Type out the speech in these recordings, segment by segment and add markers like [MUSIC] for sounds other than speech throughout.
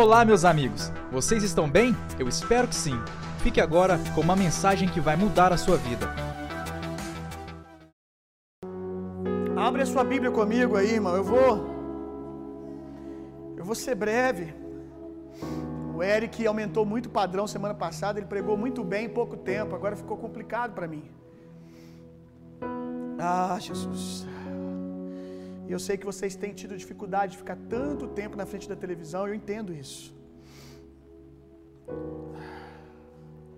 Olá, meus amigos! Vocês estão bem? Eu espero que sim. Fique agora com uma mensagem que vai mudar a sua vida. Abre a sua Bíblia comigo aí, irmão. Eu vou. Eu vou ser breve. O Eric aumentou muito o padrão semana passada. Ele pregou muito bem em pouco tempo. Agora ficou complicado para mim. Ah, Jesus. E eu sei que vocês têm tido dificuldade de ficar tanto tempo na frente da televisão, eu entendo isso.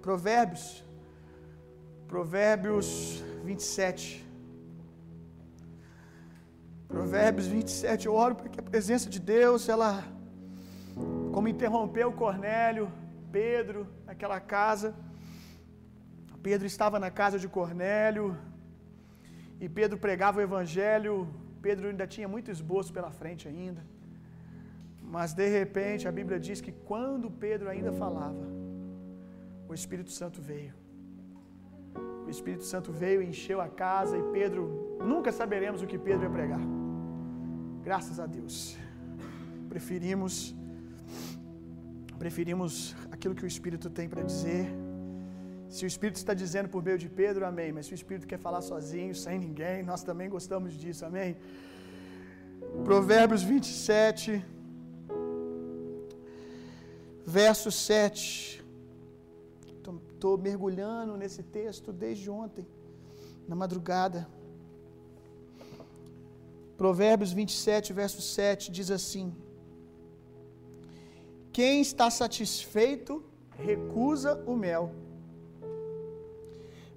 Provérbios, Provérbios 27. Provérbios 27, eu oro para que a presença de Deus, ela, como interrompeu Cornélio, Pedro, naquela casa. Pedro estava na casa de Cornélio, e Pedro pregava o evangelho, Pedro ainda tinha muito esboço pela frente ainda. Mas de repente a Bíblia diz que quando Pedro ainda falava, o Espírito Santo veio. O Espírito Santo veio encheu a casa e Pedro, nunca saberemos o que Pedro ia pregar. Graças a Deus. Preferimos preferimos aquilo que o Espírito tem para dizer. Se o Espírito está dizendo por meio de Pedro, amém. Mas se o Espírito quer falar sozinho, sem ninguém, nós também gostamos disso, amém. Provérbios 27, verso 7. Estou mergulhando nesse texto desde ontem, na madrugada. Provérbios 27, verso 7 diz assim: Quem está satisfeito recusa o mel,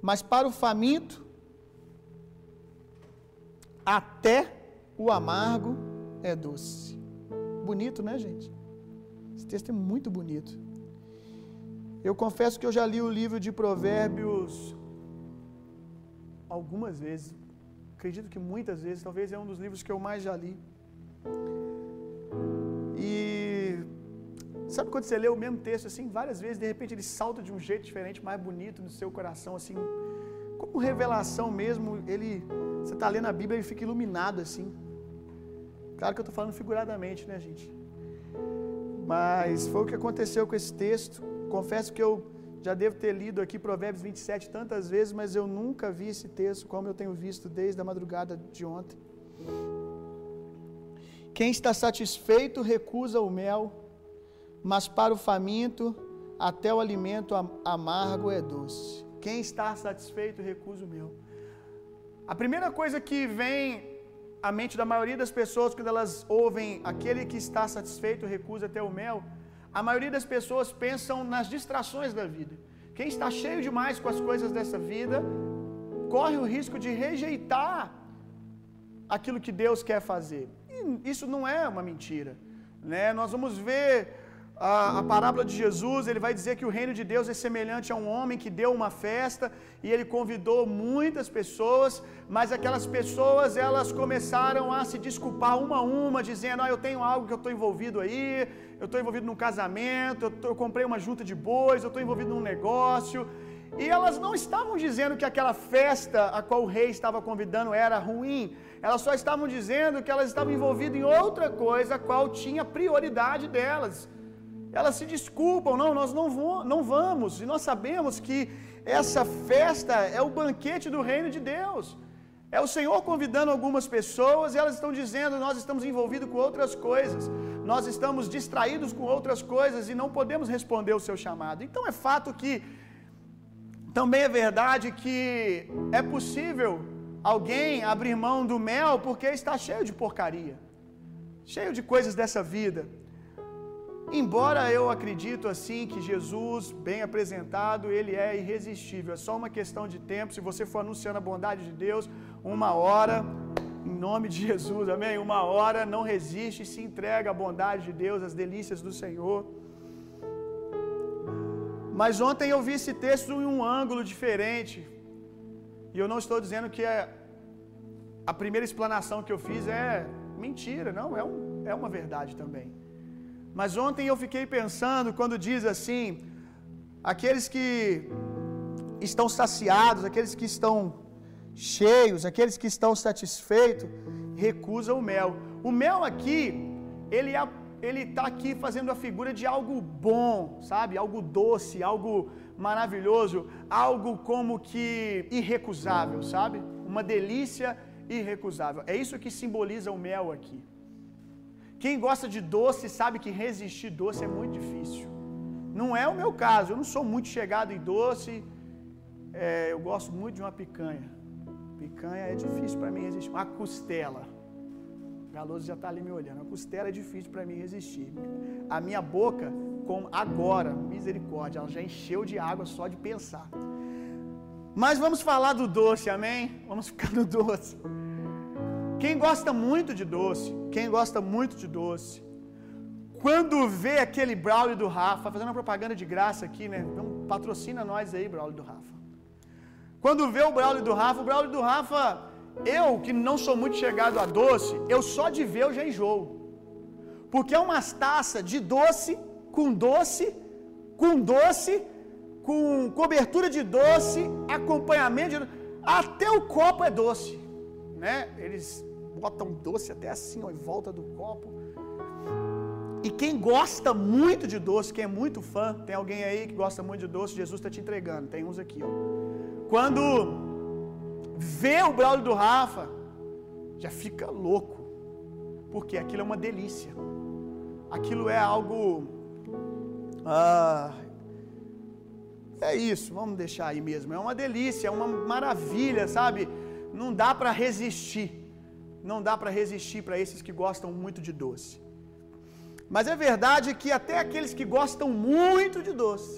mas para o faminto, até o amargo é doce. Bonito, né, gente? Esse texto é muito bonito. Eu confesso que eu já li o livro de Provérbios algumas vezes. Acredito que muitas vezes, talvez é um dos livros que eu mais já li. Sabe quando você lê o mesmo texto assim várias vezes, de repente ele salta de um jeito diferente, mais bonito no seu coração, assim, como revelação mesmo, ele você está lendo a Bíblia e fica iluminado assim. Claro que eu estou falando figuradamente, né, gente? Mas foi o que aconteceu com esse texto. Confesso que eu já devo ter lido aqui Provérbios 27 tantas vezes, mas eu nunca vi esse texto como eu tenho visto desde a madrugada de ontem. Quem está satisfeito recusa o mel, mas para o faminto até o alimento amargo é doce. Quem está satisfeito recusa o mel. A primeira coisa que vem à mente da maioria das pessoas quando elas ouvem aquele que está satisfeito recusa até o mel, a maioria das pessoas pensam nas distrações da vida. Quem está cheio demais com as coisas dessa vida corre o risco de rejeitar aquilo que Deus quer fazer. E isso não é uma mentira, né? Nós vamos ver a, a, parábola de Jesus, ele vai dizer que o reino de Deus é semelhante a um homem que deu uma festa e ele convidou muitas pessoas, mas aquelas pessoas elas começaram a se desculpar uma a uma, dizendo: Ah, eu tenho algo que eu estou envolvido aí, eu estou envolvido num casamento, eu, tô, eu comprei uma junta de bois, eu estou envolvido num negócio. E elas não estavam dizendo que aquela festa a qual o rei estava convidando era ruim, elas só estavam dizendo que elas estavam envolvidas em outra coisa a qual tinha prioridade delas. Elas se desculpam, não, nós não, não vamos, e nós sabemos que essa festa é o banquete do reino de Deus. É o Senhor convidando algumas pessoas e elas estão dizendo: nós estamos envolvidos com outras coisas, nós estamos distraídos com outras coisas e não podemos responder o seu chamado. Então é fato que, também é verdade que é possível alguém abrir mão do mel porque está cheio de porcaria, cheio de coisas dessa vida. Embora eu acredito assim que Jesus, bem apresentado, ele é irresistível. É só uma questão de tempo. Se você for anunciando a bondade de Deus, uma hora, em nome de Jesus, amém? Uma hora não resiste se entrega à bondade de Deus, às delícias do Senhor. Mas ontem eu vi esse texto em um ângulo diferente. E eu não estou dizendo que é a primeira explanação que eu fiz é mentira, não, é, um, é uma verdade também. Mas ontem eu fiquei pensando quando diz assim: aqueles que estão saciados, aqueles que estão cheios, aqueles que estão satisfeitos, recusam o mel. O mel aqui, ele ele está aqui fazendo a figura de algo bom, sabe? Algo doce, algo maravilhoso, algo como que irrecusável, sabe? Uma delícia irrecusável. É isso que simboliza o mel aqui. Quem gosta de doce sabe que resistir doce é muito difícil. Não é o meu caso, eu não sou muito chegado em doce. É, eu gosto muito de uma picanha. Picanha é difícil para mim resistir. Uma costela. Galoso já está ali me olhando. A costela é difícil para mim resistir. A minha boca, com agora, misericórdia, ela já encheu de água só de pensar. Mas vamos falar do doce, amém? Vamos ficar no doce. Quem gosta muito de doce, quem gosta muito de doce, quando vê aquele Braulio do Rafa, fazendo uma propaganda de graça aqui, né? patrocina nós aí, Braulio do Rafa. Quando vê o Braulio do Rafa, o Braulio do Rafa, eu que não sou muito chegado a doce, eu só de ver eu já enjoo. Porque é umas taças de doce, com doce, com doce, com cobertura de doce, acompanhamento de até o copo é doce, né? Eles botam doce até assim, ó, em volta do copo. E quem gosta muito de doce, quem é muito fã, tem alguém aí que gosta muito de doce, Jesus está te entregando. Tem uns aqui, ó. Quando vê o Braulio do Rafa, já fica louco. Porque aquilo é uma delícia. Aquilo é algo. Ah, é isso, vamos deixar aí mesmo. É uma delícia, é uma maravilha, sabe? Não dá para resistir. Não dá para resistir para esses que gostam muito de doce. Mas é verdade que até aqueles que gostam muito de doce,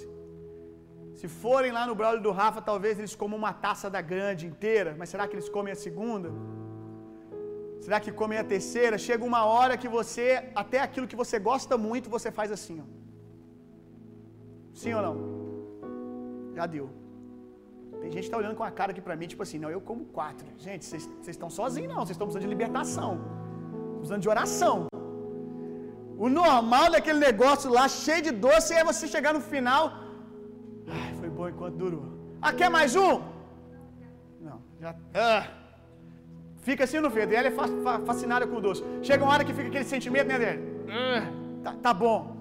se forem lá no Braulio do Rafa, talvez eles comam uma taça da grande inteira, mas será que eles comem a segunda? Será que comem a terceira? Chega uma hora que você, até aquilo que você gosta muito, você faz assim, ó. Sim ou não? Já deu. Tem gente que está olhando com a cara aqui para mim, tipo assim, não, eu como quatro. Gente, vocês estão sozinhos, não, vocês estão precisando de libertação, precisando de oração. O normal daquele negócio lá, cheio de doce, é você chegar no final. Ai, foi bom enquanto durou. Ah, quer mais um? Não, já. Ah. Fica assim no Pedro. E ela é fascinada com o doce. Chega uma hora que fica aquele sentimento, né, dele? Ah, tá, tá bom.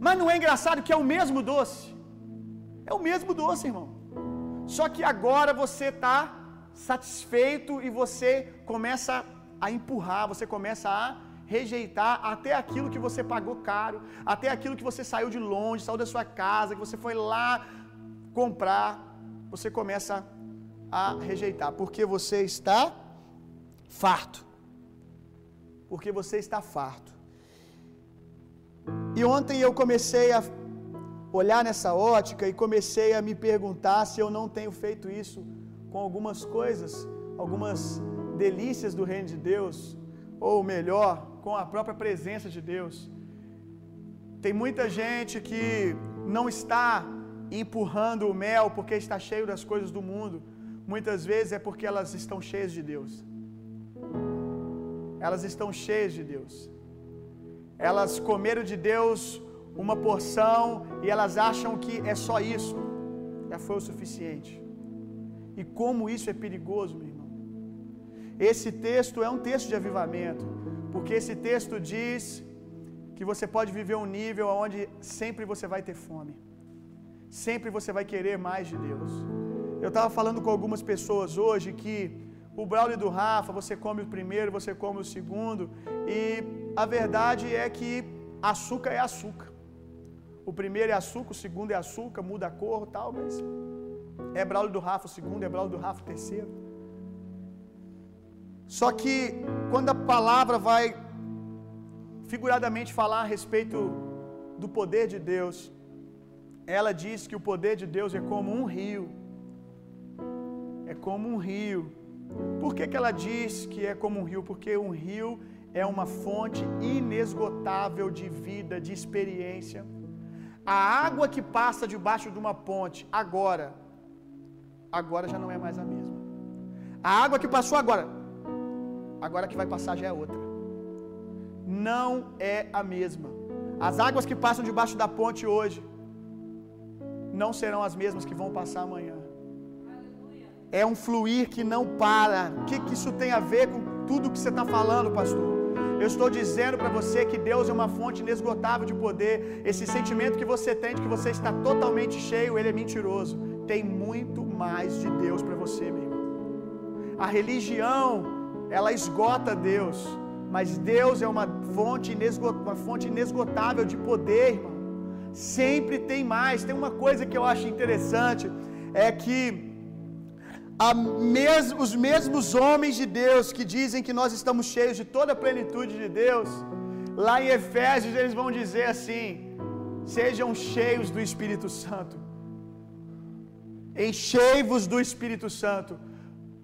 Mas não é engraçado que é o mesmo doce? É o mesmo doce, irmão. Só que agora você está satisfeito e você começa a empurrar, você começa a rejeitar até aquilo que você pagou caro, até aquilo que você saiu de longe, saiu da sua casa, que você foi lá comprar, você começa a rejeitar, porque você está farto. Porque você está farto. E ontem eu comecei a olhar nessa ótica e comecei a me perguntar se eu não tenho feito isso com algumas coisas, algumas delícias do reino de Deus, ou melhor, com a própria presença de Deus. Tem muita gente que não está empurrando o mel porque está cheio das coisas do mundo. Muitas vezes é porque elas estão cheias de Deus. Elas estão cheias de Deus. Elas comeram de Deus uma porção e elas acham que é só isso, já foi o suficiente. E como isso é perigoso, meu irmão. Esse texto é um texto de avivamento, porque esse texto diz que você pode viver um nível onde sempre você vai ter fome, sempre você vai querer mais de Deus. Eu estava falando com algumas pessoas hoje que o Braulio do Rafa, você come o primeiro, você come o segundo, e a verdade é que açúcar é açúcar. O primeiro é açúcar, o segundo é açúcar, muda a cor tal, mas é Braulio do Rafa o segundo, é Braulio do Rafa o terceiro. Só que quando a palavra vai figuradamente falar a respeito do poder de Deus, ela diz que o poder de Deus é como um rio. É como um rio. Por que, que ela diz que é como um rio? Porque um rio é uma fonte inesgotável de vida, de experiência. A água que passa debaixo de uma ponte agora, agora já não é mais a mesma. A água que passou agora, agora que vai passar já é outra. Não é a mesma. As águas que passam debaixo da ponte hoje não serão as mesmas que vão passar amanhã. É um fluir que não para. O que, que isso tem a ver com tudo que você está falando, pastor? Eu estou dizendo para você que Deus é uma fonte inesgotável de poder. Esse sentimento que você tem de que você está totalmente cheio, ele é mentiroso. Tem muito mais de Deus para você, meu irmão. A religião, ela esgota Deus, mas Deus é uma fonte, uma fonte inesgotável de poder, irmão. Sempre tem mais. Tem uma coisa que eu acho interessante, é que mes, os mesmos homens de Deus que dizem que nós estamos cheios de toda a plenitude de Deus, lá em Efésios eles vão dizer assim: sejam cheios do Espírito Santo. Enchei-vos do Espírito Santo.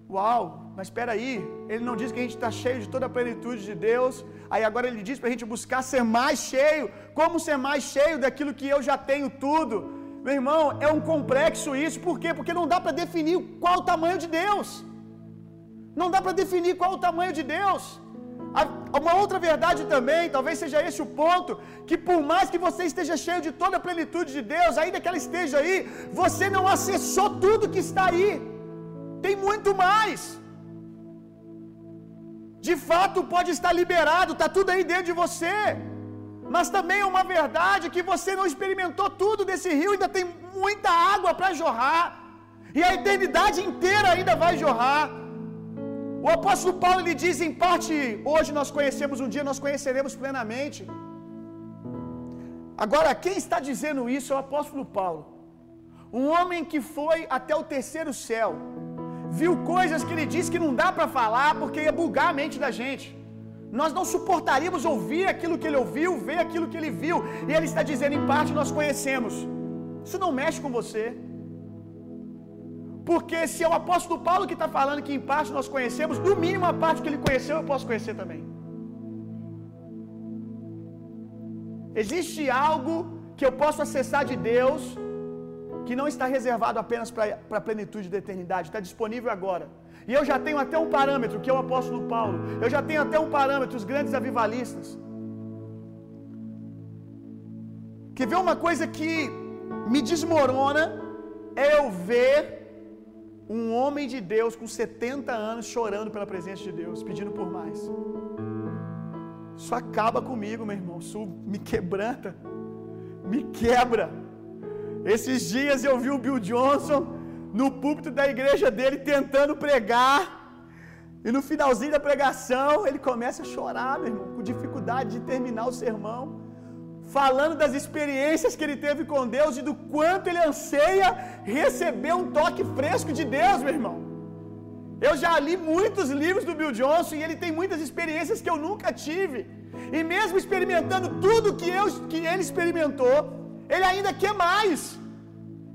Uau, mas espera aí, ele não diz que a gente está cheio de toda a plenitude de Deus, aí agora ele diz para a gente buscar ser mais cheio. Como ser mais cheio daquilo que eu já tenho tudo? Meu irmão, é um complexo isso, por quê? Porque não dá para definir qual o tamanho de Deus. Não dá para definir qual o tamanho de Deus. Uma outra verdade também, talvez seja esse o ponto, que por mais que você esteja cheio de toda a plenitude de Deus, ainda que ela esteja aí, você não acessou tudo que está aí. Tem muito mais. De fato, pode estar liberado, está tudo aí dentro de você. Mas também é uma verdade que você não experimentou tudo desse rio, ainda tem muita água para jorrar. E a eternidade inteira ainda vai jorrar. O apóstolo Paulo ele diz em parte, hoje nós conhecemos, um dia nós conheceremos plenamente. Agora, quem está dizendo isso é o apóstolo Paulo. Um homem que foi até o terceiro céu, viu coisas que ele disse que não dá para falar porque ia bugar a mente da gente. Nós não suportaríamos ouvir aquilo que ele ouviu, ver aquilo que ele viu. E ele está dizendo, em parte nós conhecemos. Isso não mexe com você. Porque se é o apóstolo Paulo que está falando que em parte nós conhecemos, no mínimo a parte que ele conheceu eu posso conhecer também. Existe algo que eu posso acessar de Deus que não está reservado apenas para a plenitude da eternidade, está disponível agora. E eu já tenho até um parâmetro, que é o apóstolo Paulo. Eu já tenho até um parâmetro, os grandes avivalistas. Que vê uma coisa que me desmorona é eu ver um homem de Deus com 70 anos chorando pela presença de Deus, pedindo por mais. Isso acaba comigo, meu irmão. Isso me quebranta, me quebra. Esses dias eu vi o Bill Johnson no púlpito da igreja dele tentando pregar. E no finalzinho da pregação, ele começa a chorar, meu irmão, com dificuldade de terminar o sermão, falando das experiências que ele teve com Deus e do quanto ele anseia receber um toque fresco de Deus, meu irmão. Eu já li muitos livros do Bill Johnson e ele tem muitas experiências que eu nunca tive. E mesmo experimentando tudo que, eu, que ele experimentou, ele ainda quer mais.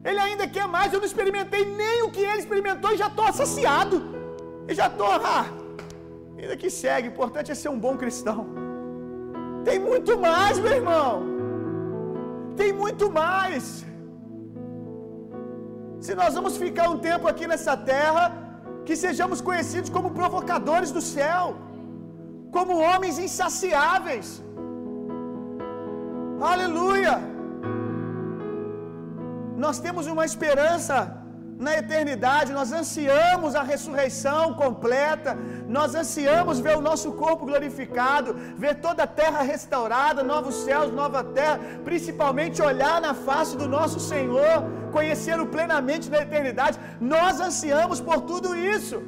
Ele ainda quer mais. Eu não experimentei nem o que ele experimentou e já estou saciado. E já estou, ah, ainda que segue. O importante é ser um bom cristão. Tem muito mais, meu irmão. Tem muito mais. Se nós vamos ficar um tempo aqui nessa terra, que sejamos conhecidos como provocadores do céu, como homens insaciáveis. Aleluia! Nós temos uma esperança na eternidade, nós ansiamos a ressurreição completa, nós ansiamos ver o nosso corpo glorificado, ver toda a terra restaurada, novos céus, nova terra, principalmente olhar na face do nosso Senhor, conhecê-lo plenamente na eternidade. Nós ansiamos por tudo isso,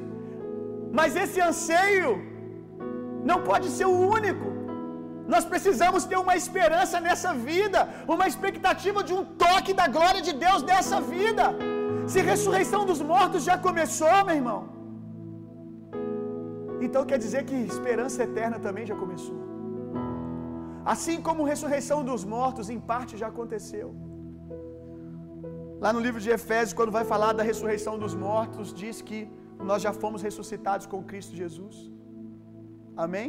mas esse anseio não pode ser o único. Nós precisamos ter uma esperança nessa vida, uma expectativa de um toque da glória de Deus nessa vida. Se ressurreição dos mortos já começou, meu irmão, então quer dizer que esperança eterna também já começou. Assim como ressurreição dos mortos, em parte já aconteceu. Lá no livro de Efésios, quando vai falar da ressurreição dos mortos, diz que nós já fomos ressuscitados com Cristo Jesus. Amém?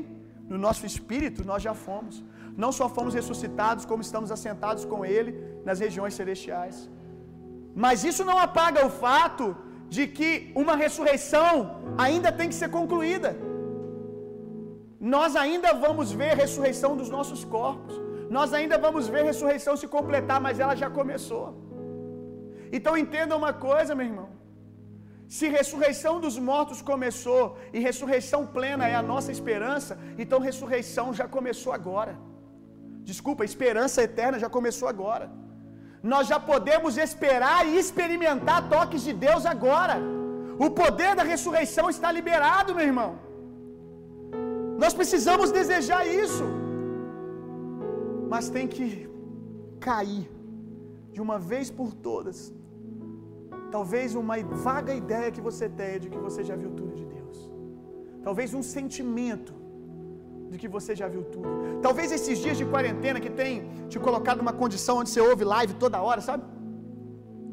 No nosso espírito nós já fomos. Não só fomos ressuscitados, como estamos assentados com Ele nas regiões celestiais. Mas isso não apaga o fato de que uma ressurreição ainda tem que ser concluída. Nós ainda vamos ver a ressurreição dos nossos corpos. Nós ainda vamos ver a ressurreição se completar, mas ela já começou. Então entenda uma coisa, meu irmão. Se ressurreição dos mortos começou e ressurreição plena é a nossa esperança, então ressurreição já começou agora. Desculpa, esperança eterna já começou agora. Nós já podemos esperar e experimentar toques de Deus agora. O poder da ressurreição está liberado, meu irmão. Nós precisamos desejar isso. Mas tem que cair de uma vez por todas. Talvez uma vaga ideia que você tenha de que você já viu tudo de Deus. Talvez um sentimento de que você já viu tudo. Talvez esses dias de quarentena que tem te colocado numa condição onde você ouve live toda hora, sabe?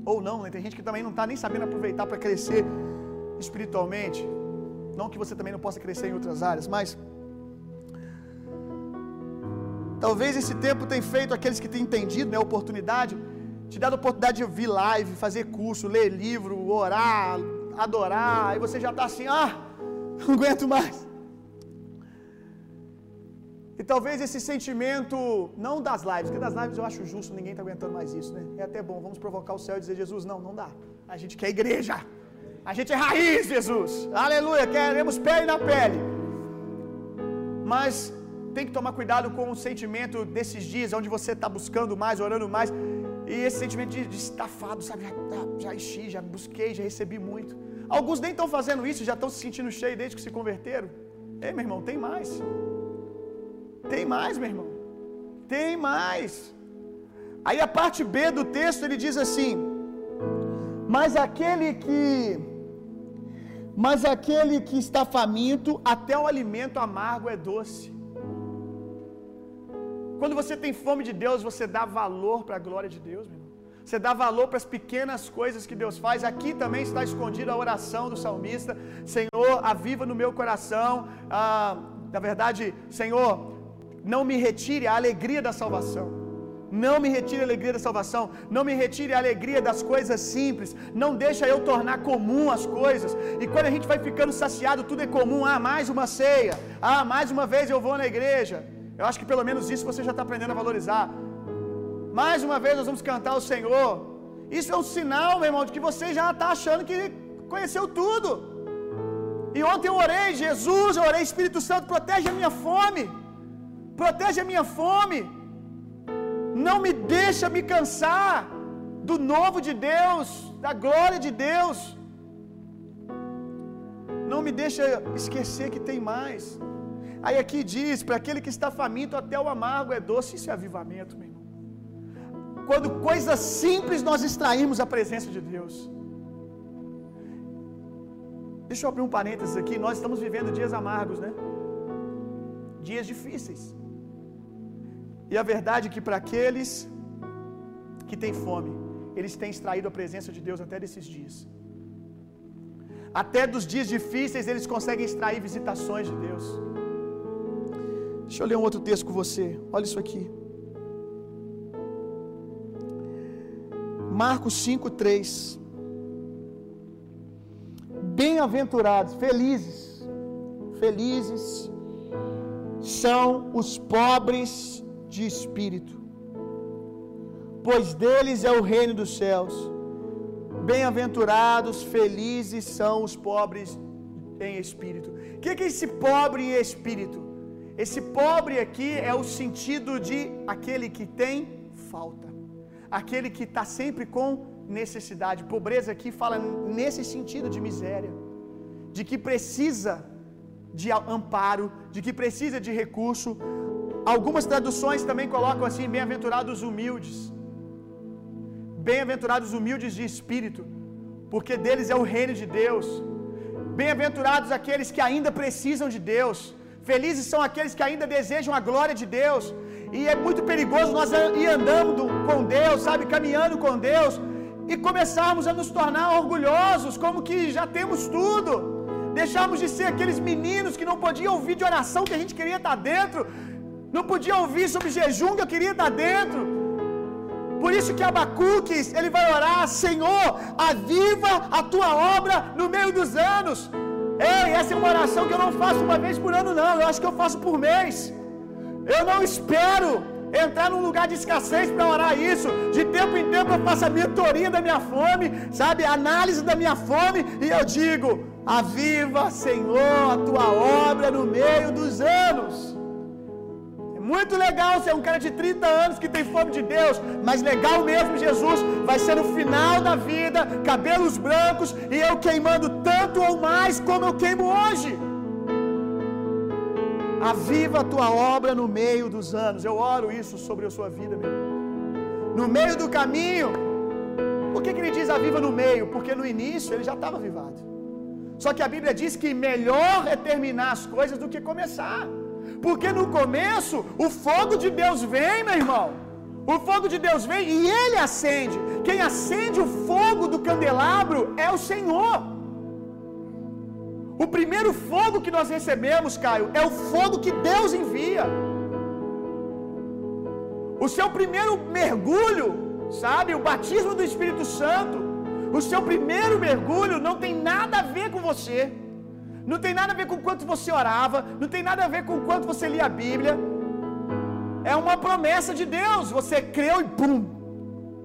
Ou não, né? Tem gente que também não está nem sabendo aproveitar para crescer espiritualmente. Não que você também não possa crescer em outras áreas, mas talvez esse tempo tenha feito aqueles que têm entendido né, a oportunidade, te dado a oportunidade de ouvir live, fazer curso, ler livro, orar, adorar, aí você já está assim, ah, [LAUGHS] não aguento mais. E talvez esse sentimento, não das lives, porque das lives eu acho justo, ninguém está aguentando mais isso, né? É até bom, vamos provocar o céu e dizer, Jesus, não, não dá. A gente quer igreja. A gente é raiz, Jesus. Aleluia, queremos pele na pele. Mas tem que tomar cuidado com o sentimento desses dias, onde você está buscando mais, orando mais. E esse sentimento de, de estafado, sabe? Já, já, já enchi, já busquei, já recebi muito. Alguns nem estão fazendo isso, já estão se sentindo cheios desde que se converteram. Ei, meu irmão, tem mais. Tem mais, meu irmão. Tem mais. Aí a parte B do texto ele diz assim: Mas aquele que mas aquele que está faminto, até o alimento amargo é doce. Quando você tem fome de Deus, você dá valor para a glória de Deus, meu irmão. Você dá valor para as pequenas coisas que Deus faz. Aqui também está escondida a oração do salmista: Senhor, aviva no meu coração. Ah, na verdade, Senhor, não me retire a alegria da salvação. Não me retire a alegria da salvação. Não me retire a alegria das coisas simples. Não deixa eu tornar comum as coisas. E quando a gente vai ficando saciado, tudo é comum. Ah, mais uma ceia. Ah, mais uma vez eu vou na igreja. Eu acho que pelo menos isso você já está aprendendo a valorizar. Mais uma vez nós vamos cantar o Senhor. Isso é um sinal, meu irmão, de que você já está achando que conheceu tudo. E ontem eu orei, Jesus, eu orei, Espírito Santo, protege a minha fome. Protege a minha fome. Não me deixa me cansar do novo de Deus, da glória de Deus. Não me deixa esquecer que tem mais. Aí aqui diz: para aquele que está faminto, até o amargo é doce. Isso é avivamento, meu irmão. Quando coisas simples nós extraímos a presença de Deus. Deixa eu abrir um parênteses aqui. Nós estamos vivendo dias amargos, né? Dias difíceis. E a verdade é que para aqueles que têm fome, eles têm extraído a presença de Deus até desses dias. Até dos dias difíceis eles conseguem extrair visitações de Deus. Deixa eu ler um outro texto com você. Olha isso aqui. Marcos 5, 3. Bem-aventurados, felizes, felizes são os pobres de espírito, pois deles é o reino dos céus. Bem-aventurados, felizes são os pobres em espírito. O que é esse pobre em espírito? Esse pobre aqui é o sentido de aquele que tem falta, aquele que está sempre com necessidade. Pobreza aqui fala nesse sentido de miséria, de que precisa de amparo, de que precisa de recurso. Algumas traduções também colocam assim: bem-aventurados humildes. Bem-aventurados humildes de espírito, porque deles é o reino de Deus. Bem-aventurados aqueles que ainda precisam de Deus. Felizes são aqueles que ainda desejam a glória de Deus. E é muito perigoso nós ir andando com Deus, sabe, caminhando com Deus, e começarmos a nos tornar orgulhosos, como que já temos tudo. Deixarmos de ser aqueles meninos que não podiam ouvir de oração que a gente queria estar dentro, não podia ouvir sobre jejum que eu queria estar dentro. Por isso que Abacuque, ele vai orar, Senhor, aviva a tua obra no meio dos anos. Ei, essa é uma oração que eu não faço uma vez por ano, não. Eu acho que eu faço por mês. Eu não espero entrar num lugar de escassez para orar isso. De tempo em tempo eu faço a mentoria da minha fome, sabe? Análise da minha fome e eu digo: Aviva, Senhor, a tua obra no meio dos anos. Muito legal ser um cara de 30 anos que tem fome de Deus, mas legal mesmo, Jesus, vai ser no final da vida, cabelos brancos e eu queimando tanto ou mais como eu queimo hoje. Aviva a tua obra no meio dos anos. Eu oro isso sobre a sua vida, meu. No meio do caminho. Por que, que ele diz aviva no meio? Porque no início ele já estava avivado. Só que a Bíblia diz que melhor é terminar as coisas do que começar. Porque no começo o fogo de Deus vem, meu irmão. O fogo de Deus vem e ele acende. Quem acende o fogo do candelabro é o Senhor. O primeiro fogo que nós recebemos, Caio, é o fogo que Deus envia. O seu primeiro mergulho, sabe, o batismo do Espírito Santo, o seu primeiro mergulho não tem nada a ver com você, não tem nada a ver com quanto você orava, não tem nada a ver com quanto você lia a Bíblia. É uma promessa de Deus. Você creu e pum,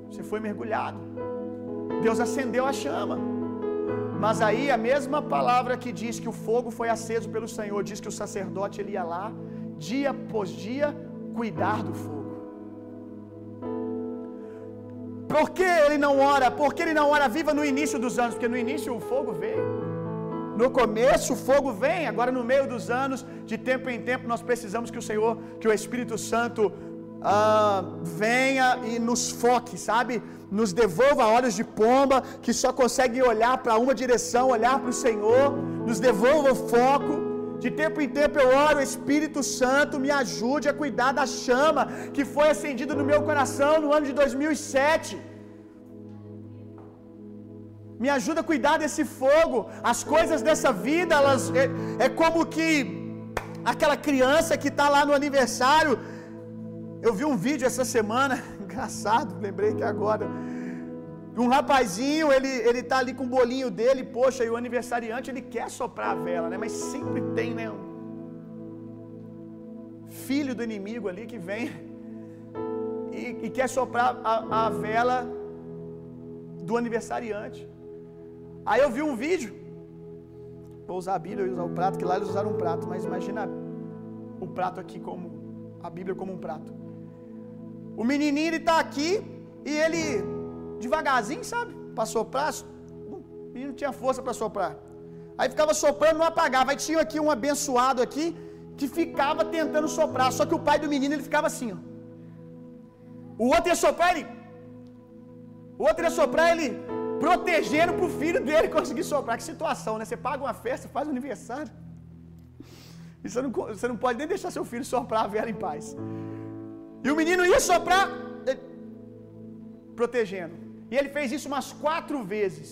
você foi mergulhado. Deus acendeu a chama. Mas aí a mesma palavra que diz que o fogo foi aceso pelo Senhor, diz que o sacerdote ele ia lá, dia após dia, cuidar do fogo. Por que ele não ora? Por que ele não ora viva no início dos anos? Porque no início o fogo veio. No começo o fogo vem, agora no meio dos anos, de tempo em tempo, nós precisamos que o Senhor, que o Espírito Santo ah, venha e nos foque, sabe? Nos devolva olhos de pomba, que só consegue olhar para uma direção, olhar para o Senhor, nos devolva o foco. De tempo em tempo eu oro, Espírito Santo me ajude a cuidar da chama que foi acendida no meu coração no ano de 2007. Me ajuda a cuidar desse fogo. As coisas dessa vida, elas é, é como que aquela criança que está lá no aniversário. Eu vi um vídeo essa semana, [LAUGHS] engraçado, lembrei que agora. Um rapazinho, ele, ele tá ali com o bolinho dele, poxa, e o aniversariante ele quer soprar a vela, né? Mas sempre tem, né? Um filho do inimigo ali que vem [LAUGHS] e, e quer soprar a, a vela do aniversariante. Aí eu vi um vídeo, vou usar a Bíblia, vou usar o prato, que lá eles usaram um prato, mas imagina o prato aqui como, a Bíblia como um prato. O menininho ele tá aqui e ele devagarzinho, sabe? Para soprar, o menino não tinha força para soprar. Aí ficava soprando, não apagava. Aí tinha aqui um abençoado aqui que ficava tentando soprar, só que o pai do menino ele ficava assim, ó. O outro ia soprar ele o outro ia soprar ele protegendo para o filho dele conseguir soprar. Que situação, né? Você paga uma festa, faz um aniversário. E você não, você não pode nem deixar seu filho soprar a vela em paz. E o menino ia soprar, protegendo. E ele fez isso umas quatro vezes.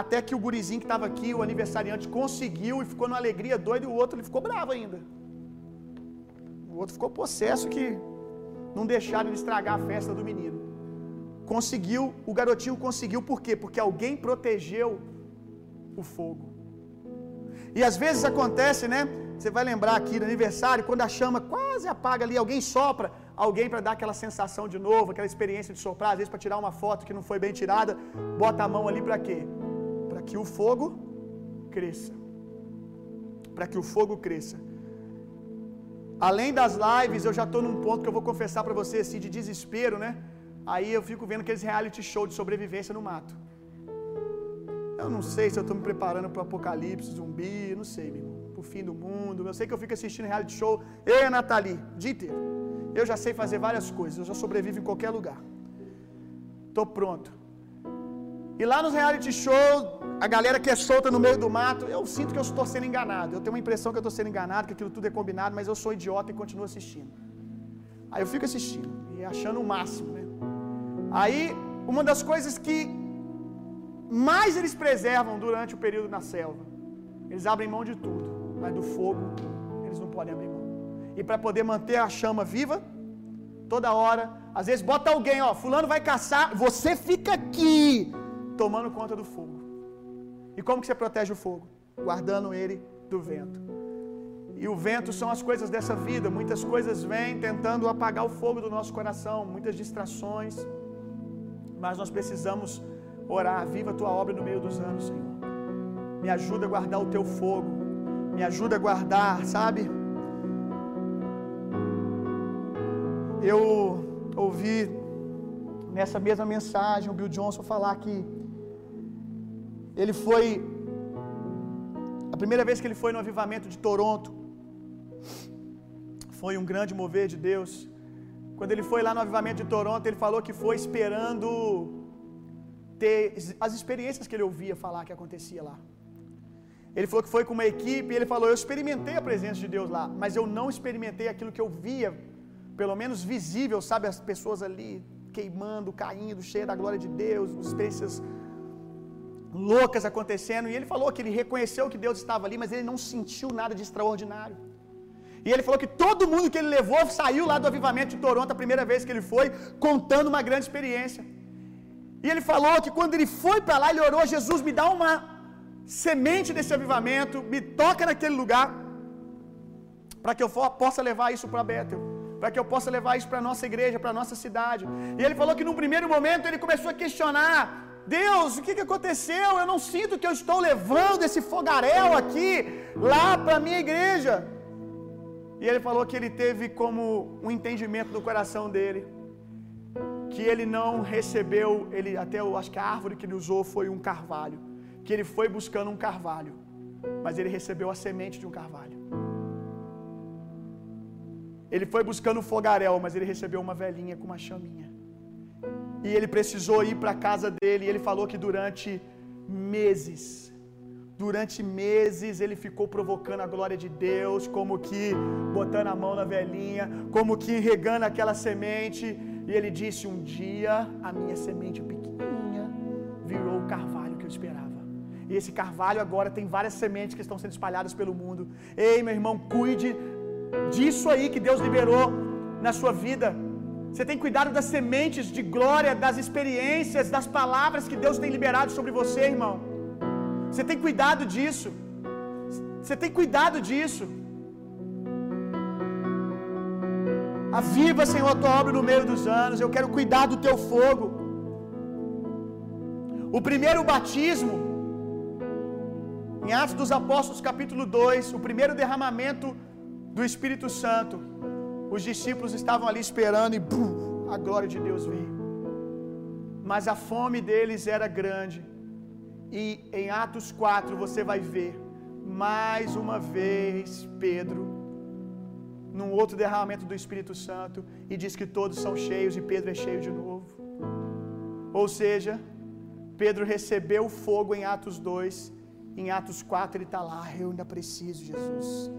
Até que o gurizinho que estava aqui, o aniversariante, conseguiu e ficou numa alegria doida, e o outro ele ficou bravo ainda. O outro ficou possesso que não deixaram ele estragar a festa do menino. Conseguiu, o garotinho conseguiu, por quê? Porque alguém protegeu o fogo. E às vezes acontece, né? Você vai lembrar aqui no aniversário, quando a chama quase apaga ali, alguém sopra, alguém para dar aquela sensação de novo, aquela experiência de soprar, às vezes para tirar uma foto que não foi bem tirada, bota a mão ali para quê? Para que o fogo cresça. Para que o fogo cresça. Além das lives, eu já estou num ponto que eu vou confessar para você assim de desespero, né? Aí eu fico vendo aqueles reality show de sobrevivência no mato. Eu não sei se eu estou me preparando para o apocalipse, zumbi, não sei, meu irmão. Para o fim do mundo. Eu sei que eu fico assistindo reality show, eu e a Nathalie, inteiro. Eu já sei fazer várias coisas, eu já sobrevivo em qualquer lugar. Estou pronto. E lá nos reality show, a galera que é solta no meio do mato, eu sinto que eu estou sendo enganado. Eu tenho uma impressão que eu estou sendo enganado, que aquilo tudo é combinado, mas eu sou idiota e continuo assistindo. Aí eu fico assistindo e achando o máximo, né? Aí, uma das coisas que mais eles preservam durante o período na selva, eles abrem mão de tudo, mas do fogo eles não podem abrir mão. E para poder manter a chama viva, toda hora, às vezes bota alguém, ó, fulano vai caçar, você fica aqui tomando conta do fogo. E como que você protege o fogo? Guardando ele do vento. E o vento são as coisas dessa vida. Muitas coisas vêm tentando apagar o fogo do nosso coração, muitas distrações. Mas nós precisamos orar. Viva a tua obra no meio dos anos, Senhor. Me ajuda a guardar o teu fogo. Me ajuda a guardar, sabe? Eu ouvi nessa mesma mensagem o Bill Johnson falar que ele foi a primeira vez que ele foi no avivamento de Toronto foi um grande mover de Deus. Quando ele foi lá no avivamento de Toronto, ele falou que foi esperando ter as experiências que ele ouvia falar que acontecia lá. Ele falou que foi com uma equipe e ele falou: Eu experimentei a presença de Deus lá, mas eu não experimentei aquilo que eu via, pelo menos visível, sabe? As pessoas ali queimando, caindo, cheia da glória de Deus, experiências loucas acontecendo. E ele falou que ele reconheceu que Deus estava ali, mas ele não sentiu nada de extraordinário. E ele falou que todo mundo que ele levou saiu lá do avivamento de Toronto a primeira vez que ele foi, contando uma grande experiência. E ele falou que quando ele foi para lá, ele orou: Jesus, me dá uma semente desse avivamento, me toca naquele lugar, para que eu for, possa levar isso para Bethel, para que eu possa levar isso para a nossa igreja, para a nossa cidade. E ele falou que num primeiro momento ele começou a questionar: Deus, o que, que aconteceu? Eu não sinto que eu estou levando esse fogaréu aqui lá para a minha igreja. E ele falou que ele teve como um entendimento do coração dele que ele não recebeu, ele até eu acho que a árvore que ele usou foi um carvalho, que ele foi buscando um carvalho, mas ele recebeu a semente de um carvalho. Ele foi buscando um fogaréu, mas ele recebeu uma velhinha com uma chaminha. E ele precisou ir para a casa dele, e ele falou que durante meses Durante meses ele ficou provocando a glória de Deus, como que botando a mão na velhinha, como que regando aquela semente. E ele disse: Um dia a minha semente pequenininha virou o carvalho que eu esperava. E esse carvalho agora tem várias sementes que estão sendo espalhadas pelo mundo. Ei, meu irmão, cuide disso aí que Deus liberou na sua vida. Você tem cuidado das sementes de glória, das experiências, das palavras que Deus tem liberado sobre você, irmão. Você tem cuidado disso. Você tem cuidado disso. Aviva, Senhor, a tua obra no meio dos anos. Eu quero cuidar do teu fogo. O primeiro batismo, em Atos dos Apóstolos, capítulo 2, o primeiro derramamento do Espírito Santo. Os discípulos estavam ali esperando e bum, a glória de Deus veio. Mas a fome deles era grande. E em Atos 4 você vai ver mais uma vez Pedro num outro derramamento do Espírito Santo e diz que todos são cheios e Pedro é cheio de novo. Ou seja, Pedro recebeu fogo em Atos 2, em Atos 4 ele está lá, eu ainda preciso, Jesus.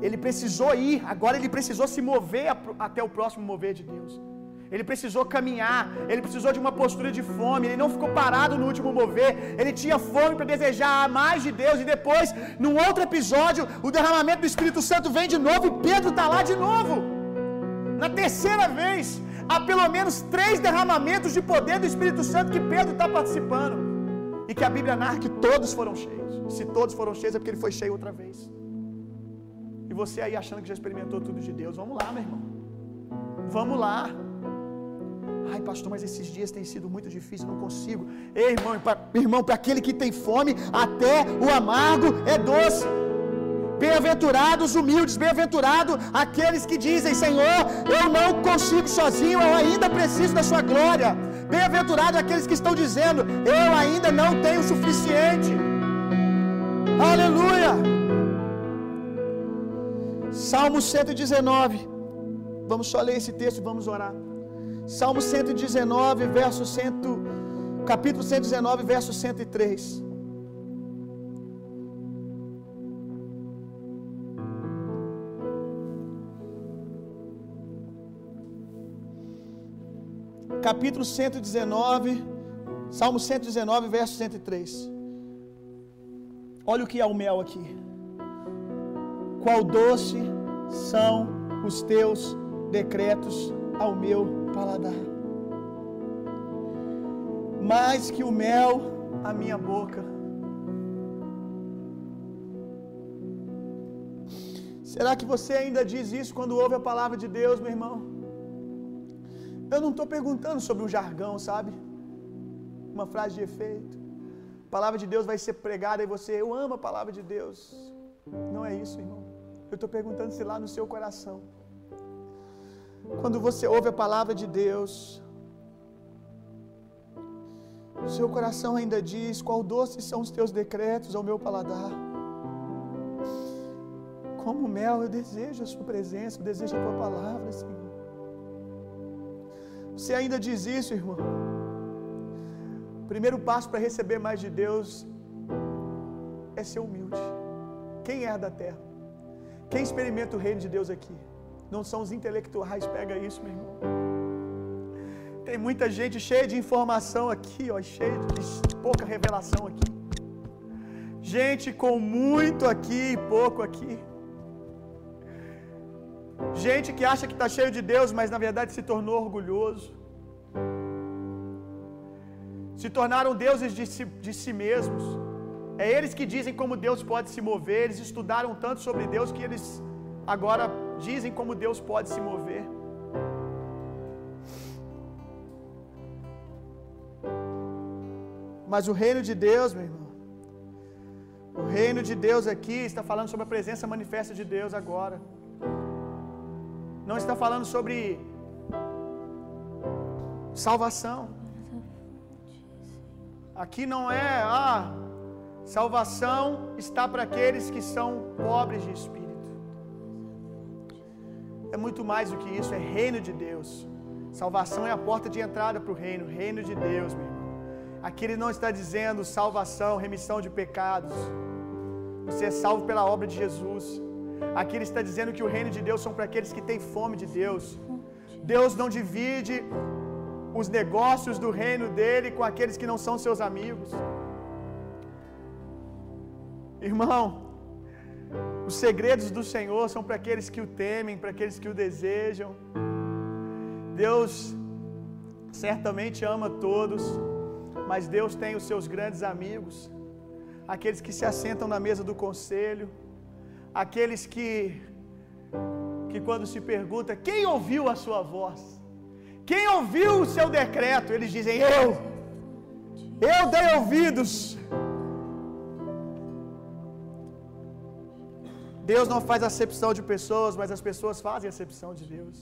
Ele precisou ir, agora ele precisou se mover até o próximo mover de Deus. Ele precisou caminhar, ele precisou de uma postura de fome, ele não ficou parado no último mover, ele tinha fome para desejar mais de Deus, e depois, num outro episódio, o derramamento do Espírito Santo vem de novo e Pedro está lá de novo. Na terceira vez, há pelo menos três derramamentos de poder do Espírito Santo que Pedro está participando, e que a Bíblia narra que todos foram cheios. Se todos foram cheios, é porque ele foi cheio outra vez. E você aí achando que já experimentou tudo de Deus, vamos lá, meu irmão. Vamos lá. Ai, pastor, mas esses dias têm sido muito difíceis, não consigo. Ei, irmão, pra, irmão, para aquele que tem fome, até o amargo é doce. Bem-aventurados humildes, bem-aventurados aqueles que dizem: Senhor, eu não consigo sozinho, eu ainda preciso da Sua glória. Bem-aventurados aqueles que estão dizendo: Eu ainda não tenho o suficiente. Aleluia. Salmo 119. Vamos só ler esse texto e vamos orar. Salmo 119, verso 100, capítulo 119, verso 103. Capítulo 119, Salmo 119, verso 103. Olha o que é o mel aqui. Qual doce são os teus decretos ao meu paladar. Mais que o mel a minha boca. Será que você ainda diz isso quando ouve a palavra de Deus, meu irmão? Eu não estou perguntando sobre um jargão, sabe? Uma frase de efeito. A palavra de Deus vai ser pregada e você, eu amo a palavra de Deus. Não é isso, irmão. Eu estou perguntando se lá no seu coração, quando você ouve a palavra de Deus, seu coração ainda diz: Qual doces são os teus decretos ao meu paladar? Como mel, eu desejo a Sua presença, eu desejo a Tua palavra, Senhor. Você ainda diz isso, irmão? Primeiro passo para receber mais de Deus é ser humilde. Quem é da terra? Quem experimenta o reino de Deus aqui? Não são os intelectuais, pega isso, meu irmão. Tem muita gente cheia de informação aqui, ó, cheia de pouca revelação aqui. Gente com muito aqui e pouco aqui. Gente que acha que está cheio de Deus, mas na verdade se tornou orgulhoso. Se tornaram deuses de si, de si mesmos. É eles que dizem como Deus pode se mover. Eles estudaram tanto sobre Deus que eles agora dizem como Deus pode se mover. Mas o reino de Deus, meu irmão, o reino de Deus aqui está falando sobre a presença manifesta de Deus agora. Não está falando sobre salvação. Aqui não é, ah, salvação está para aqueles que são pobres de espírito. É muito mais do que isso, é reino de Deus. Salvação é a porta de entrada para o reino, reino de Deus, meu irmão. Aqui ele não está dizendo salvação, remissão de pecados. Você é salvo pela obra de Jesus. Aqui ele está dizendo que o reino de Deus são para aqueles que têm fome de Deus. Deus não divide os negócios do reino dele com aqueles que não são seus amigos. Irmão, os segredos do Senhor são para aqueles que o temem, para aqueles que o desejam. Deus certamente ama todos, mas Deus tem os seus grandes amigos, aqueles que se assentam na mesa do conselho, aqueles que que quando se pergunta quem ouviu a sua voz, quem ouviu o seu decreto, eles dizem eu. Eu dei ouvidos. Deus não faz acepção de pessoas, mas as pessoas fazem acepção de Deus.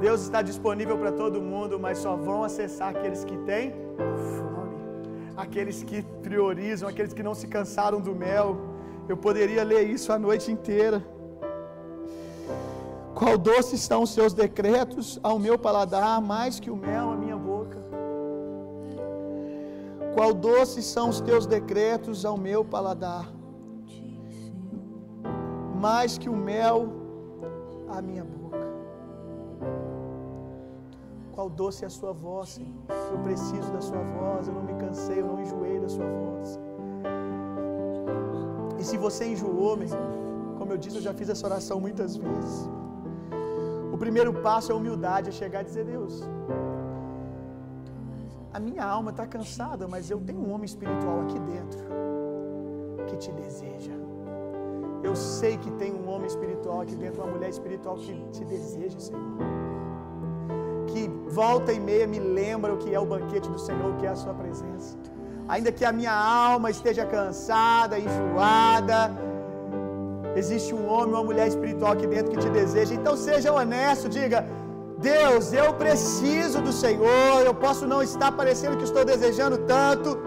Deus está disponível para todo mundo, mas só vão acessar aqueles que têm fome, aqueles que priorizam, aqueles que não se cansaram do mel. Eu poderia ler isso a noite inteira. Qual doces são os seus decretos ao meu paladar, mais que o mel à minha boca? Qual doces são os teus decretos ao meu paladar, mais que o mel à minha boca? Qual doce é a sua voz, Senhor? Eu preciso da sua voz, eu não me cansei, eu não enjoei da sua voz. E se você enjoou, meu irmão, como eu disse, eu já fiz essa oração muitas vezes. O primeiro passo é humildade, é chegar e dizer: Deus, a minha alma está cansada, mas eu tenho um homem espiritual aqui dentro que te deseja. Eu sei que tem um homem espiritual aqui dentro, uma mulher espiritual que te deseja, Senhor. Que volta e meia me lembra o que é o banquete do Senhor, o que é a Sua presença. Ainda que a minha alma esteja cansada, enjoada, existe um homem, uma mulher espiritual aqui dentro que te deseja. Então seja honesto, diga: Deus, eu preciso do Senhor. Eu posso não estar parecendo que estou desejando tanto,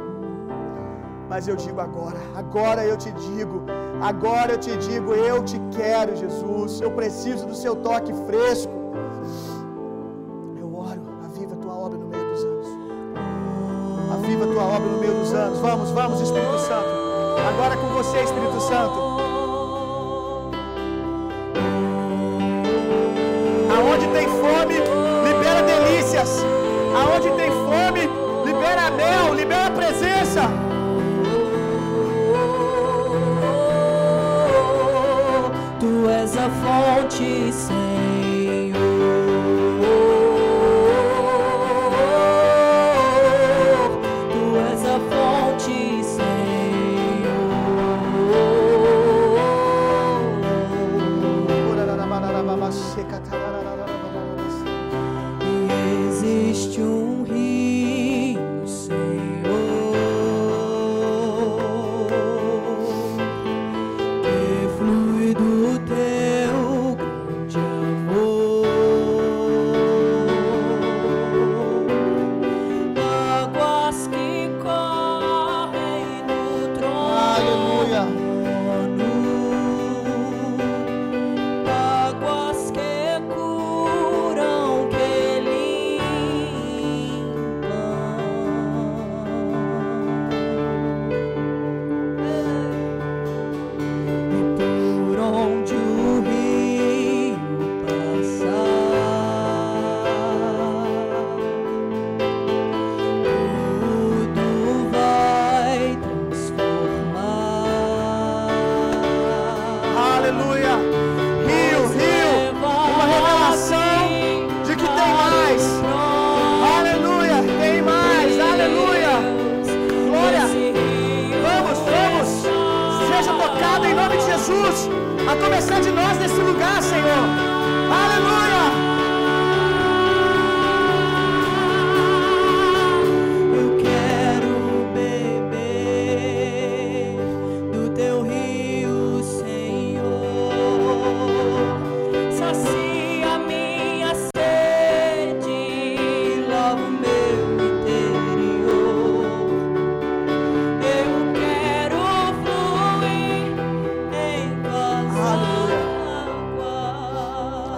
mas eu digo agora, agora eu te digo, agora eu te digo, eu te quero, Jesus. Eu preciso do seu toque fresco. Eu oro, aviva a tua obra no meio dos anos. Aviva a tua obra no meio dos anos. Vamos, vamos, Espírito Santo. Agora com você, Espírito Santo. Fonte, Senhor.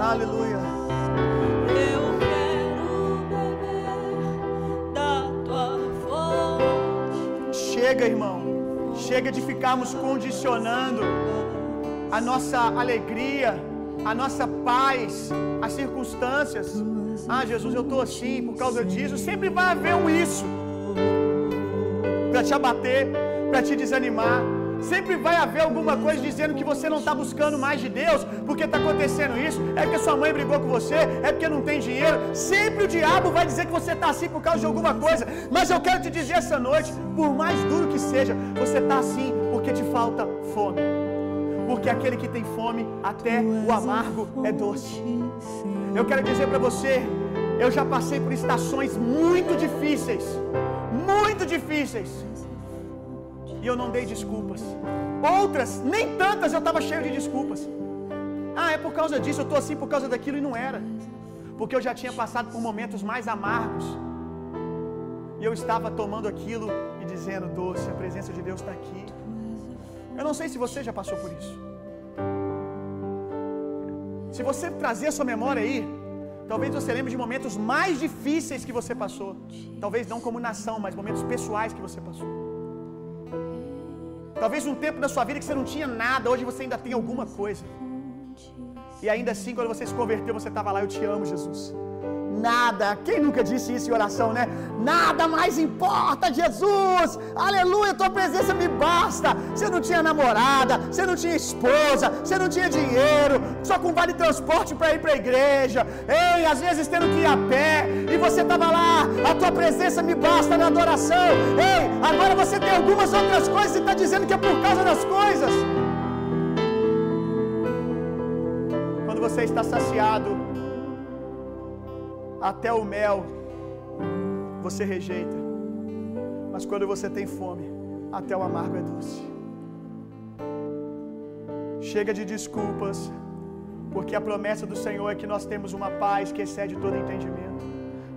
Aleluia. Eu quero beber da tua fonte. Chega, irmão. Chega de ficarmos condicionando a nossa alegria, a nossa paz, as circunstâncias. Ah, Jesus, eu estou assim por causa disso. Sempre vai haver um isso para te abater, para te desanimar. Sempre vai haver alguma coisa dizendo que você não está buscando mais de Deus, porque está acontecendo isso, é porque sua mãe brigou com você, é porque não tem dinheiro. Sempre o diabo vai dizer que você está assim por causa de alguma coisa. Mas eu quero te dizer essa noite, por mais duro que seja, você está assim porque te falta fome. Porque aquele que tem fome, até o amargo é doce. Eu quero dizer para você, eu já passei por estações muito difíceis, muito difíceis, eu não dei desculpas. Outras, nem tantas, eu estava cheio de desculpas. Ah, é por causa disso, eu estou assim por causa daquilo, e não era. Porque eu já tinha passado por momentos mais amargos. E eu estava tomando aquilo e dizendo, doce, a presença de Deus está aqui. Eu não sei se você já passou por isso. Se você trazer a sua memória aí, talvez você lembre de momentos mais difíceis que você passou. Talvez não como nação, mas momentos pessoais que você passou. Talvez um tempo da sua vida que você não tinha nada, hoje você ainda tem alguma coisa. E ainda assim, quando você se converteu, você estava lá, eu te amo, Jesus. Nada, quem nunca disse isso em oração, né? Nada mais importa, Jesus, aleluia, tua presença me basta. Você não tinha namorada, você não tinha esposa, você não tinha dinheiro, só com vale transporte para ir para a igreja, ei, às vezes tendo que ir a pé, e você estava lá, a tua presença me basta na adoração, ei, agora você tem algumas outras coisas e está dizendo que é por causa das coisas. Quando você está saciado, até o mel você rejeita. Mas quando você tem fome, até o amargo é doce. Chega de desculpas, porque a promessa do Senhor é que nós temos uma paz que excede todo entendimento.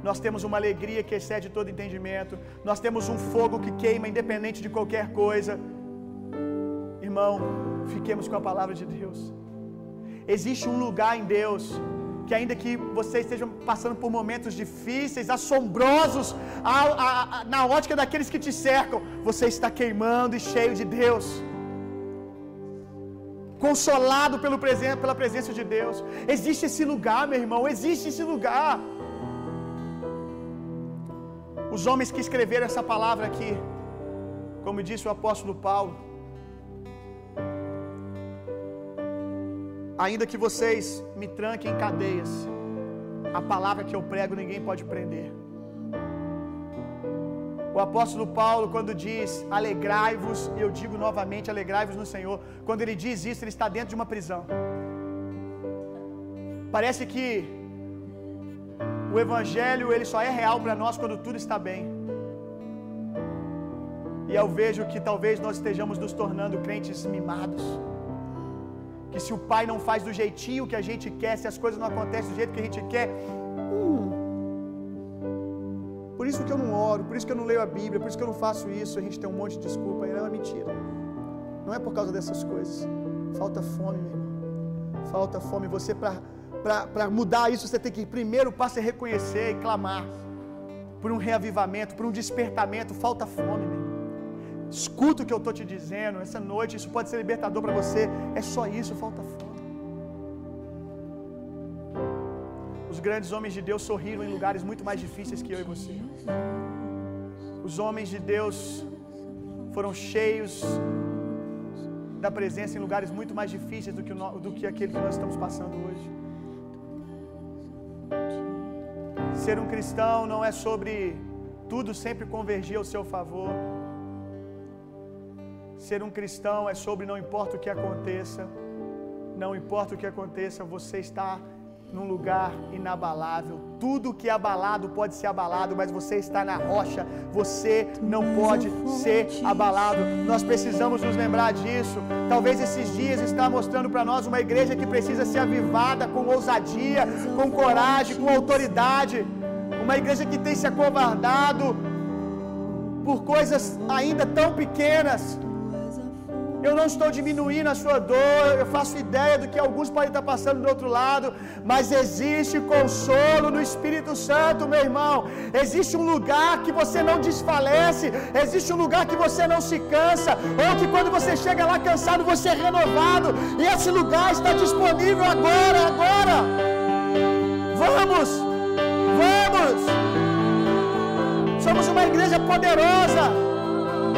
Nós temos uma alegria que excede todo entendimento. Nós temos um fogo que queima independente de qualquer coisa. Irmão, fiquemos com a palavra de Deus. Existe um lugar em Deus que ainda que você esteja passando por momentos difíceis, assombrosos, a, a, a, na ótica daqueles que te cercam, você está queimando e cheio de Deus, consolado pelo presen pela presença de Deus. Existe esse lugar, meu irmão, existe esse lugar. Os homens que escreveram essa palavra aqui, como disse o apóstolo Paulo, ainda que vocês me tranquem em cadeias, a palavra que eu prego ninguém pode prender. O apóstolo Paulo, quando diz alegrai-vos, eu digo novamente alegrai-vos no Senhor, quando ele diz isso, ele está dentro de uma prisão. Parece que o evangelho ele só é real para nós quando tudo está bem. E eu vejo que talvez nós estejamos nos tornando crentes mimados que se o pai não faz do jeitinho que a gente quer, se as coisas não acontecem do jeito que a gente quer, hum, por isso que eu não oro, por isso que eu não leio a Bíblia, por isso que eu não faço isso, a gente tem um monte de desculpa, não é mentira. Não é por causa dessas coisas. Falta fome, meu irmão. Falta fome. Você, para mudar isso, você tem que, primeiro passo é reconhecer e clamar por um reavivamento, por um despertamento. Falta fome, meu irmão. Escuta o que eu estou te dizendo essa noite, isso pode ser libertador para você. É só isso, falta fome. Os grandes homens de Deus sorriram em lugares muito mais difíceis que eu e você. Os homens de Deus foram cheios da presença em lugares muito mais difíceis do que, o, do que aquele que nós estamos passando hoje. Ser um cristão não é sobre tudo sempre convergir ao seu favor. Ser um cristão é sobre não importa o que aconteça, não importa o que aconteça, você está num lugar inabalável. Tudo que é abalado pode ser abalado, mas você está na rocha, você não pode ser abalado. Nós precisamos nos lembrar disso. Talvez esses dias está mostrando para nós uma igreja que precisa ser avivada com ousadia, com coragem, com autoridade. Uma igreja que tem se acovardado por coisas ainda tão pequenas. Eu não estou diminuindo a sua dor, eu faço ideia do que alguns podem estar passando do outro lado, mas existe consolo no Espírito Santo, meu irmão. Existe um lugar que você não desfalece, existe um lugar que você não se cansa, ou que quando você chega lá cansado, você é renovado, e esse lugar está disponível agora, agora. Vamos, vamos. Somos uma igreja poderosa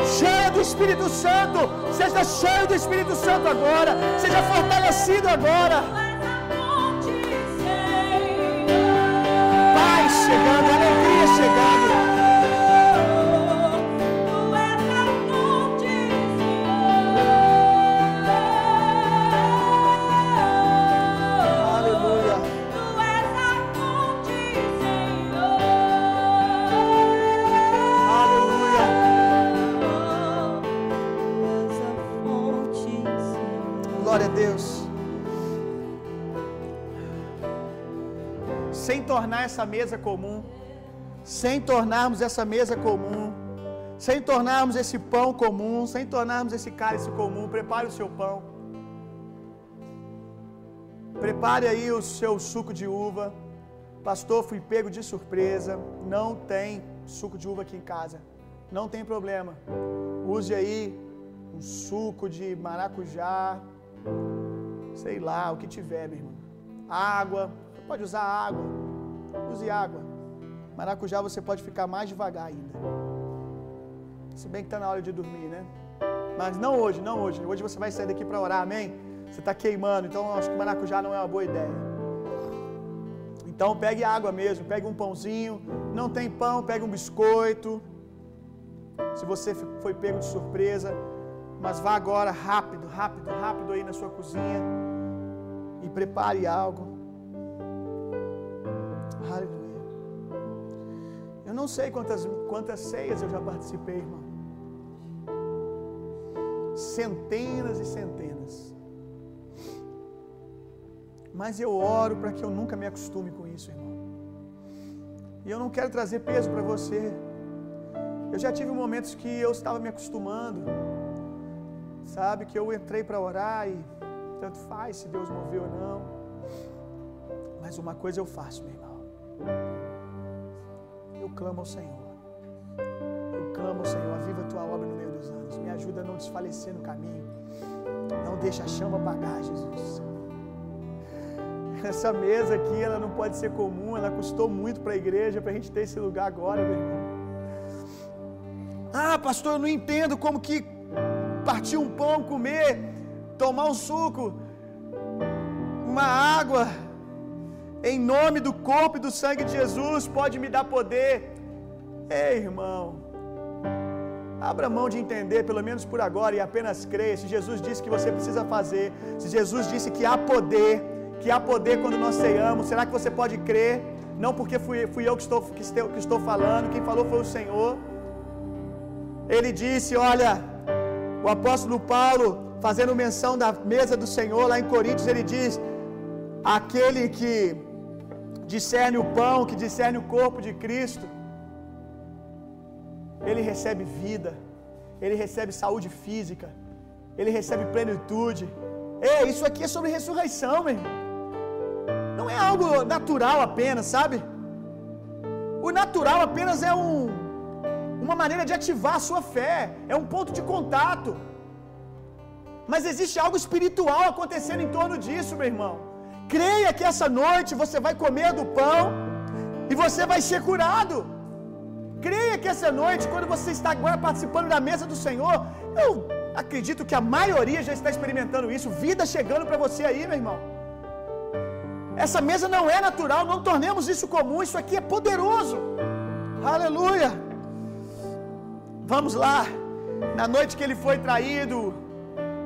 cheia do Espírito Santo. Seja cheio do Espírito Santo agora. Seja fortalecido agora. Tornar essa mesa comum, sem tornarmos essa mesa comum, sem tornarmos esse pão comum, sem tornarmos esse cálice comum, prepare o seu pão. Prepare aí o seu suco de uva. Pastor, fui pego de surpresa. Não tem suco de uva aqui em casa. Não tem problema. Use aí um suco de maracujá, sei lá, o que tiver, meu irmão. Água, pode usar água. Use água. Maracujá você pode ficar mais devagar ainda. Se bem que está na hora de dormir, né? Mas não hoje, não hoje. Hoje você vai sair daqui para orar, amém? Você está queimando, então acho que maracujá não é uma boa ideia. Então pegue água mesmo, pegue um pãozinho. Não tem pão, pegue um biscoito. Se você foi pego de surpresa, mas vá agora rápido, rápido, rápido aí na sua cozinha e prepare algo. Aleluia. Eu não sei quantas, quantas ceias eu já participei, irmão. Centenas e centenas. Mas eu oro para que eu nunca me acostume com isso, irmão. E eu não quero trazer peso para você. Eu já tive momentos que eu estava me acostumando. Sabe, que eu entrei para orar e tanto faz se Deus moveu ou não. Mas uma coisa eu faço, meu irmão. Eu clamo ao Senhor. Eu clamo ao Senhor, aviva a tua obra no meio dos anos. Me ajuda a não desfalecer no caminho. Não deixa a chama apagar, Jesus. Essa mesa aqui, ela não pode ser comum, ela custou muito para a igreja, para a gente ter esse lugar agora, meu irmão. Ah, pastor, eu não entendo como que partir um pão, comer, tomar um suco, uma água, em nome do corpo e do sangue de Jesus, pode me dar poder. Ei, irmão, abra mão de entender, pelo menos por agora, e apenas creia. Se Jesus disse que você precisa fazer, se Jesus disse que há poder, que há poder quando nós ceiamos, será que você pode crer? Não porque fui, fui eu que estou, que, estou, que estou falando, quem falou foi o Senhor. Ele disse: Olha, o apóstolo Paulo, fazendo menção da mesa do Senhor, lá em Coríntios, ele diz: Aquele que discerne o pão, que discerne o corpo de Cristo, ele recebe vida, ele recebe saúde física, ele recebe plenitude. Ei, isso aqui é sobre ressurreição, meu irmão. Não é algo natural apenas, sabe? O natural apenas é um, uma maneira de ativar a sua fé, é um ponto de contato. Mas existe algo espiritual acontecendo em torno disso, meu irmão. Creia que essa noite você vai comer do pão e você vai ser curado. Creia que essa noite, quando você está agora participando da mesa do Senhor, eu acredito que a maioria já está experimentando isso, vida chegando para você aí, meu irmão. Essa mesa não é natural, não tornemos isso comum, isso aqui é poderoso. Aleluia. Vamos lá. Na noite que ele foi traído,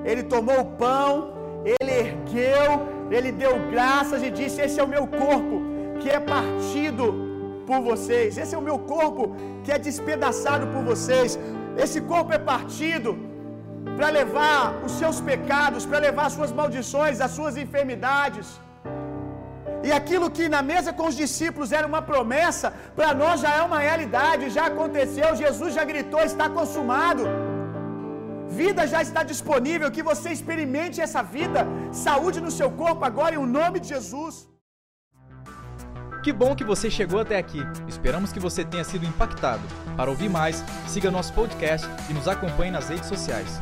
ele tomou o pão, ele ergueu, ele deu graças e disse: Esse é o meu corpo que é partido por vocês. Esse é o meu corpo que é despedaçado por vocês. Esse corpo é partido para levar os seus pecados, para levar as suas maldições, as suas enfermidades. E aquilo que na mesa com os discípulos era uma promessa, para nós já é uma realidade, já aconteceu. Jesus já gritou: está consumado. Vida já está disponível, que você experimente essa vida, saúde no seu corpo agora em nome de Jesus. Que bom que você chegou até aqui. Esperamos que você tenha sido impactado. Para ouvir mais, siga nosso podcast e nos acompanhe nas redes sociais.